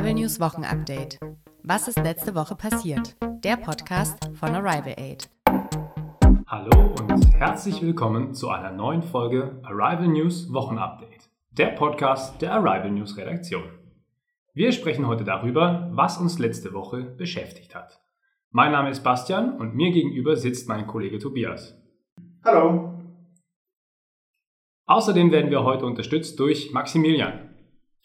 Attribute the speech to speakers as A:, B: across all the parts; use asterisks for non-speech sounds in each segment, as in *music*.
A: Arrival News Wochenupdate. Was ist letzte Woche passiert? Der Podcast von Arrival Aid.
B: Hallo und herzlich willkommen zu einer neuen Folge Arrival News Wochenupdate, der Podcast der Arrival News Redaktion. Wir sprechen heute darüber, was uns letzte Woche beschäftigt hat. Mein Name ist Bastian und mir gegenüber sitzt mein Kollege Tobias.
C: Hallo.
B: Außerdem werden wir heute unterstützt durch Maximilian.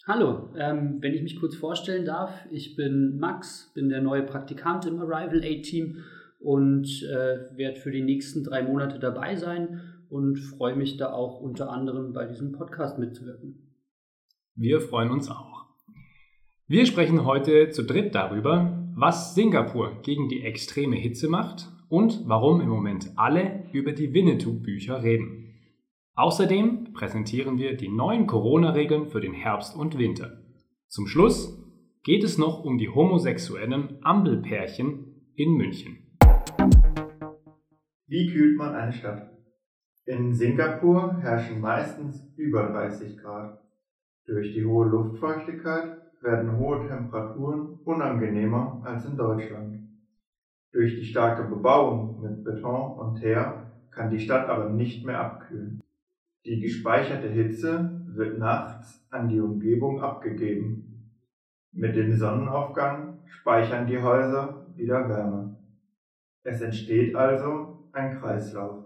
D: Hallo, ähm, wenn ich mich kurz vorstellen darf, ich bin Max, bin der neue Praktikant im Arrival Aid Team und äh, werde für die nächsten drei Monate dabei sein und freue mich da auch unter anderem bei diesem Podcast mitzuwirken.
B: Wir freuen uns auch. Wir sprechen heute zu dritt darüber, was Singapur gegen die extreme Hitze macht und warum im Moment alle über die Winnetou-Bücher reden. Außerdem präsentieren wir die neuen Corona-Regeln für den Herbst und Winter. Zum Schluss geht es noch um die homosexuellen Ampelpärchen in München.
C: Wie kühlt man eine Stadt? In Singapur herrschen meistens über 30 Grad. Durch die hohe Luftfeuchtigkeit werden hohe Temperaturen unangenehmer als in Deutschland. Durch die starke Bebauung mit Beton und Teer kann die Stadt aber nicht mehr abkühlen. Die gespeicherte Hitze wird nachts an die Umgebung abgegeben. Mit dem Sonnenaufgang speichern die Häuser wieder Wärme. Es entsteht also ein Kreislauf.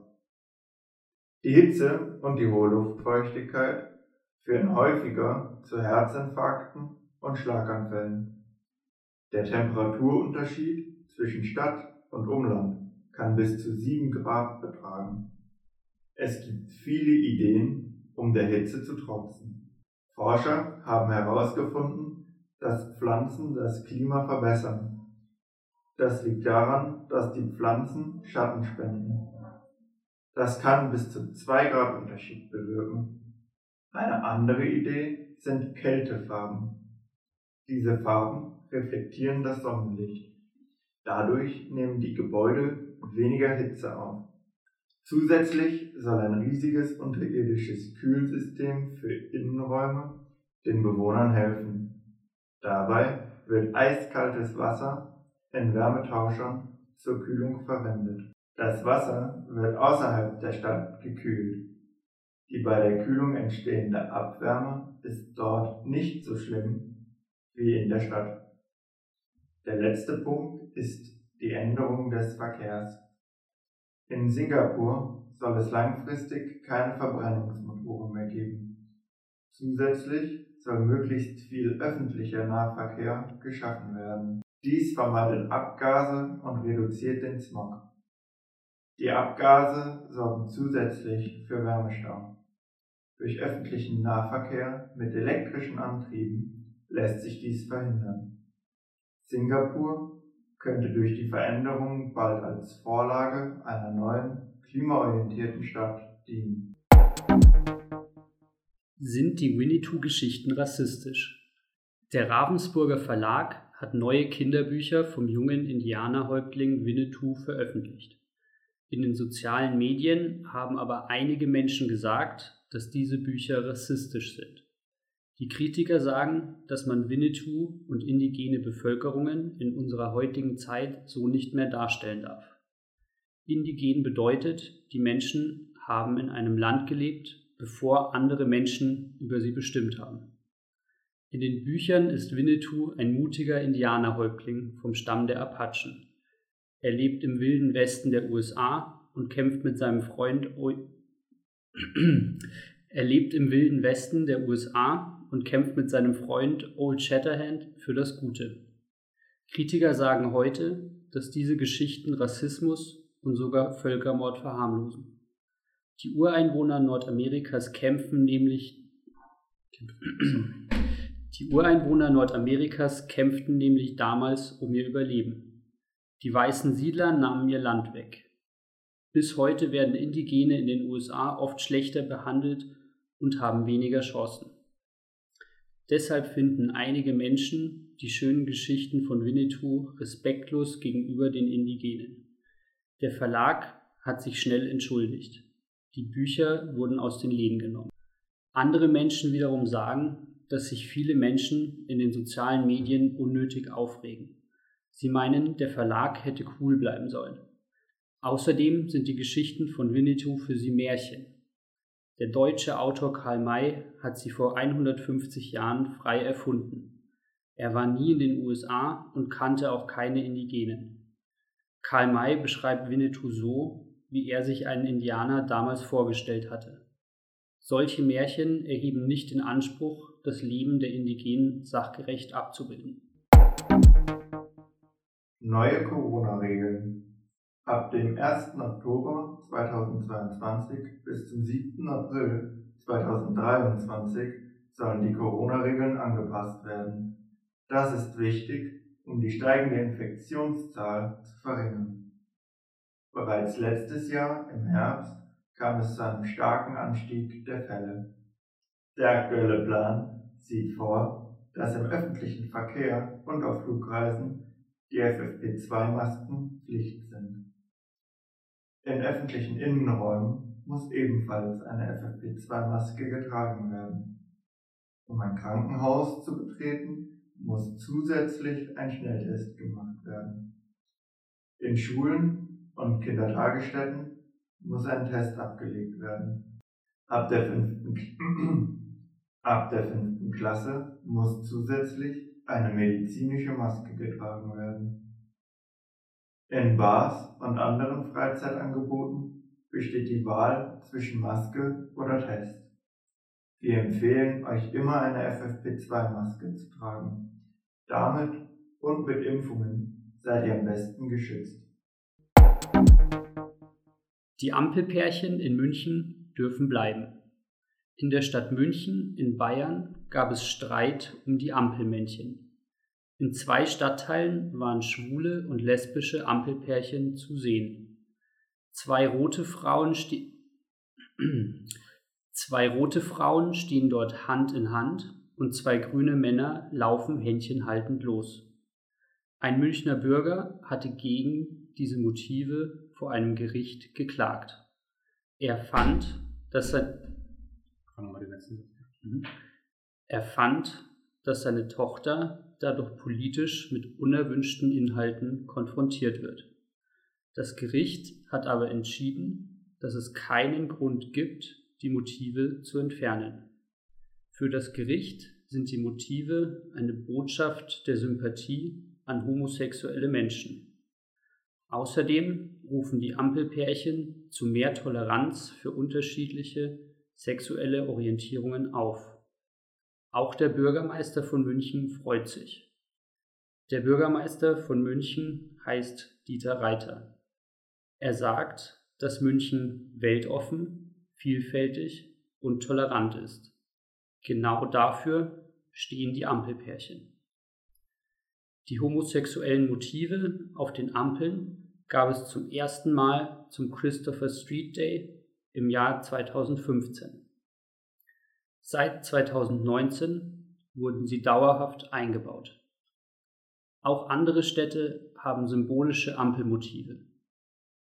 C: Die Hitze und die hohe Luftfeuchtigkeit führen häufiger zu Herzinfarkten und Schlaganfällen. Der Temperaturunterschied zwischen Stadt und Umland kann bis zu 7 Grad betragen. Es gibt viele Ideen, um der Hitze zu trotzen. Forscher haben herausgefunden, dass Pflanzen das Klima verbessern. Das liegt daran, dass die Pflanzen Schatten spenden. Das kann bis zu 2 Grad Unterschied bewirken. Eine andere Idee sind Kältefarben. Diese Farben reflektieren das Sonnenlicht. Dadurch nehmen die Gebäude weniger Hitze auf. Zusätzlich soll ein riesiges unterirdisches Kühlsystem für Innenräume den Bewohnern helfen. Dabei wird eiskaltes Wasser in Wärmetauschern zur Kühlung verwendet. Das Wasser wird außerhalb der Stadt gekühlt. Die bei der Kühlung entstehende Abwärme ist dort nicht so schlimm wie in der Stadt. Der letzte Punkt ist die Änderung des Verkehrs. In Singapur soll es langfristig keine Verbrennungsmotoren mehr geben. Zusätzlich soll möglichst viel öffentlicher Nahverkehr geschaffen werden. Dies vermeidet Abgase und reduziert den Smog. Die Abgase sorgen zusätzlich für Wärmestau. Durch öffentlichen Nahverkehr mit elektrischen Antrieben lässt sich dies verhindern. Singapur könnte durch die Veränderung bald als Vorlage einer neuen, klimaorientierten Stadt dienen.
D: Sind die Winnetou-Geschichten rassistisch? Der Ravensburger Verlag hat neue Kinderbücher vom jungen Indianerhäuptling Winnetou veröffentlicht. In den sozialen Medien haben aber einige Menschen gesagt, dass diese Bücher rassistisch sind. Die Kritiker sagen, dass man Winnetou und indigene Bevölkerungen in unserer heutigen Zeit so nicht mehr darstellen darf. Indigen bedeutet, die Menschen haben in einem Land gelebt, bevor andere Menschen über sie bestimmt haben. In den Büchern ist Winnetou ein mutiger Indianerhäuptling vom Stamm der Apachen. Er lebt im wilden Westen der USA und kämpft mit seinem Freund o *clears throat* Er lebt im wilden Westen der USA und kämpft mit seinem Freund Old Shatterhand für das Gute. Kritiker sagen heute, dass diese Geschichten Rassismus und sogar Völkermord verharmlosen. Die Ureinwohner Nordamerikas kämpfen nämlich die Ureinwohner Nordamerikas kämpften nämlich damals um ihr Überleben. Die weißen Siedler nahmen ihr Land weg. Bis heute werden Indigene in den USA oft schlechter behandelt und haben weniger Chancen. Deshalb finden einige Menschen die schönen Geschichten von Winnetou respektlos gegenüber den Indigenen. Der Verlag hat sich schnell entschuldigt. Die Bücher wurden aus den Läden genommen. Andere Menschen wiederum sagen, dass sich viele Menschen in den sozialen Medien unnötig aufregen. Sie meinen, der Verlag hätte cool bleiben sollen. Außerdem sind die Geschichten von Winnetou für sie Märchen. Der deutsche Autor Karl May hat sie vor 150 Jahren frei erfunden. Er war nie in den USA und kannte auch keine Indigenen. Karl May beschreibt Winnetou so, wie er sich einen Indianer damals vorgestellt hatte. Solche Märchen erheben nicht den Anspruch, das Leben der Indigenen sachgerecht abzubilden.
C: Neue Corona-Regeln. Ab dem 1. Oktober 2022 bis zum 7. April 2023 sollen die Corona-Regeln angepasst werden. Das ist wichtig, um die steigende Infektionszahl zu verringern. Bereits letztes Jahr im Herbst kam es zu einem starken Anstieg der Fälle. Der aktuelle Plan sieht vor, dass im öffentlichen Verkehr und auf Flugreisen die FFP2-Masken Pflicht sind. In öffentlichen Innenräumen muss ebenfalls eine FFP2-Maske getragen werden. Um ein Krankenhaus zu betreten, muss zusätzlich ein Schnelltest gemacht werden. In Schulen und Kindertagesstätten muss ein Test abgelegt werden. Ab der fünften, *clears throat* ab der fünften Klasse muss zusätzlich eine medizinische Maske getragen werden. In Bars und anderen Freizeitangeboten besteht die Wahl zwischen Maske oder Test. Wir empfehlen euch immer eine FFP2-Maske zu tragen. Damit und mit Impfungen seid ihr am besten geschützt.
D: Die Ampelpärchen in München dürfen bleiben. In der Stadt München in Bayern gab es Streit um die Ampelmännchen. In zwei Stadtteilen waren schwule und lesbische Ampelpärchen zu sehen. Zwei rote Frauen, ste *clears throat* zwei rote Frauen stehen dort Hand in Hand und zwei grüne Männer laufen händchenhaltend los. Ein Münchner Bürger hatte gegen diese Motive vor einem Gericht geklagt. Er fand, dass Satz. Mhm. Er fand, dass seine Tochter dadurch politisch mit unerwünschten Inhalten konfrontiert wird. Das Gericht hat aber entschieden, dass es keinen Grund gibt, die Motive zu entfernen. Für das Gericht sind die Motive eine Botschaft der Sympathie an homosexuelle Menschen. Außerdem rufen die Ampelpärchen zu mehr Toleranz für unterschiedliche sexuelle Orientierungen auf. Auch der Bürgermeister von München freut sich. Der Bürgermeister von München heißt Dieter Reiter. Er sagt, dass München weltoffen, vielfältig und tolerant ist. Genau dafür stehen die Ampelpärchen. Die homosexuellen Motive auf den Ampeln gab es zum ersten Mal zum Christopher Street Day im Jahr 2015. Seit 2019 wurden sie dauerhaft eingebaut. Auch andere Städte haben symbolische Ampelmotive.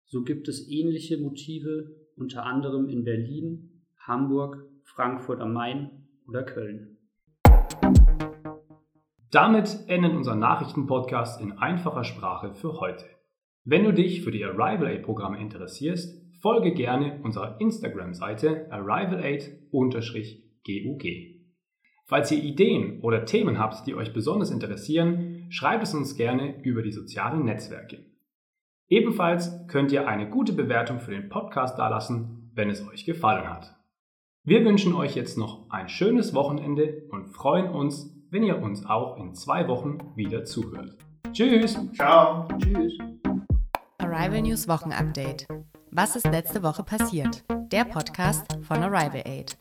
D: So gibt es ähnliche Motive unter anderem in Berlin, Hamburg, Frankfurt am Main oder Köln.
B: Damit endet unser Nachrichtenpodcast in einfacher Sprache für heute. Wenn du dich für die Arrival Aid Programme interessierst, folge gerne unserer Instagram-Seite arrivalaid-gug. Falls ihr Ideen oder Themen habt, die euch besonders interessieren, schreibt es uns gerne über die sozialen Netzwerke. Ebenfalls könnt ihr eine gute Bewertung für den Podcast dalassen, wenn es euch gefallen hat. Wir wünschen euch jetzt noch ein schönes Wochenende und freuen uns, wenn ihr uns auch in zwei Wochen wieder zuhört. Tschüss.
C: Ciao.
D: Tschüss.
A: Arrival News Wochenupdate. Was ist letzte Woche passiert? Der Podcast von Arrival Aid.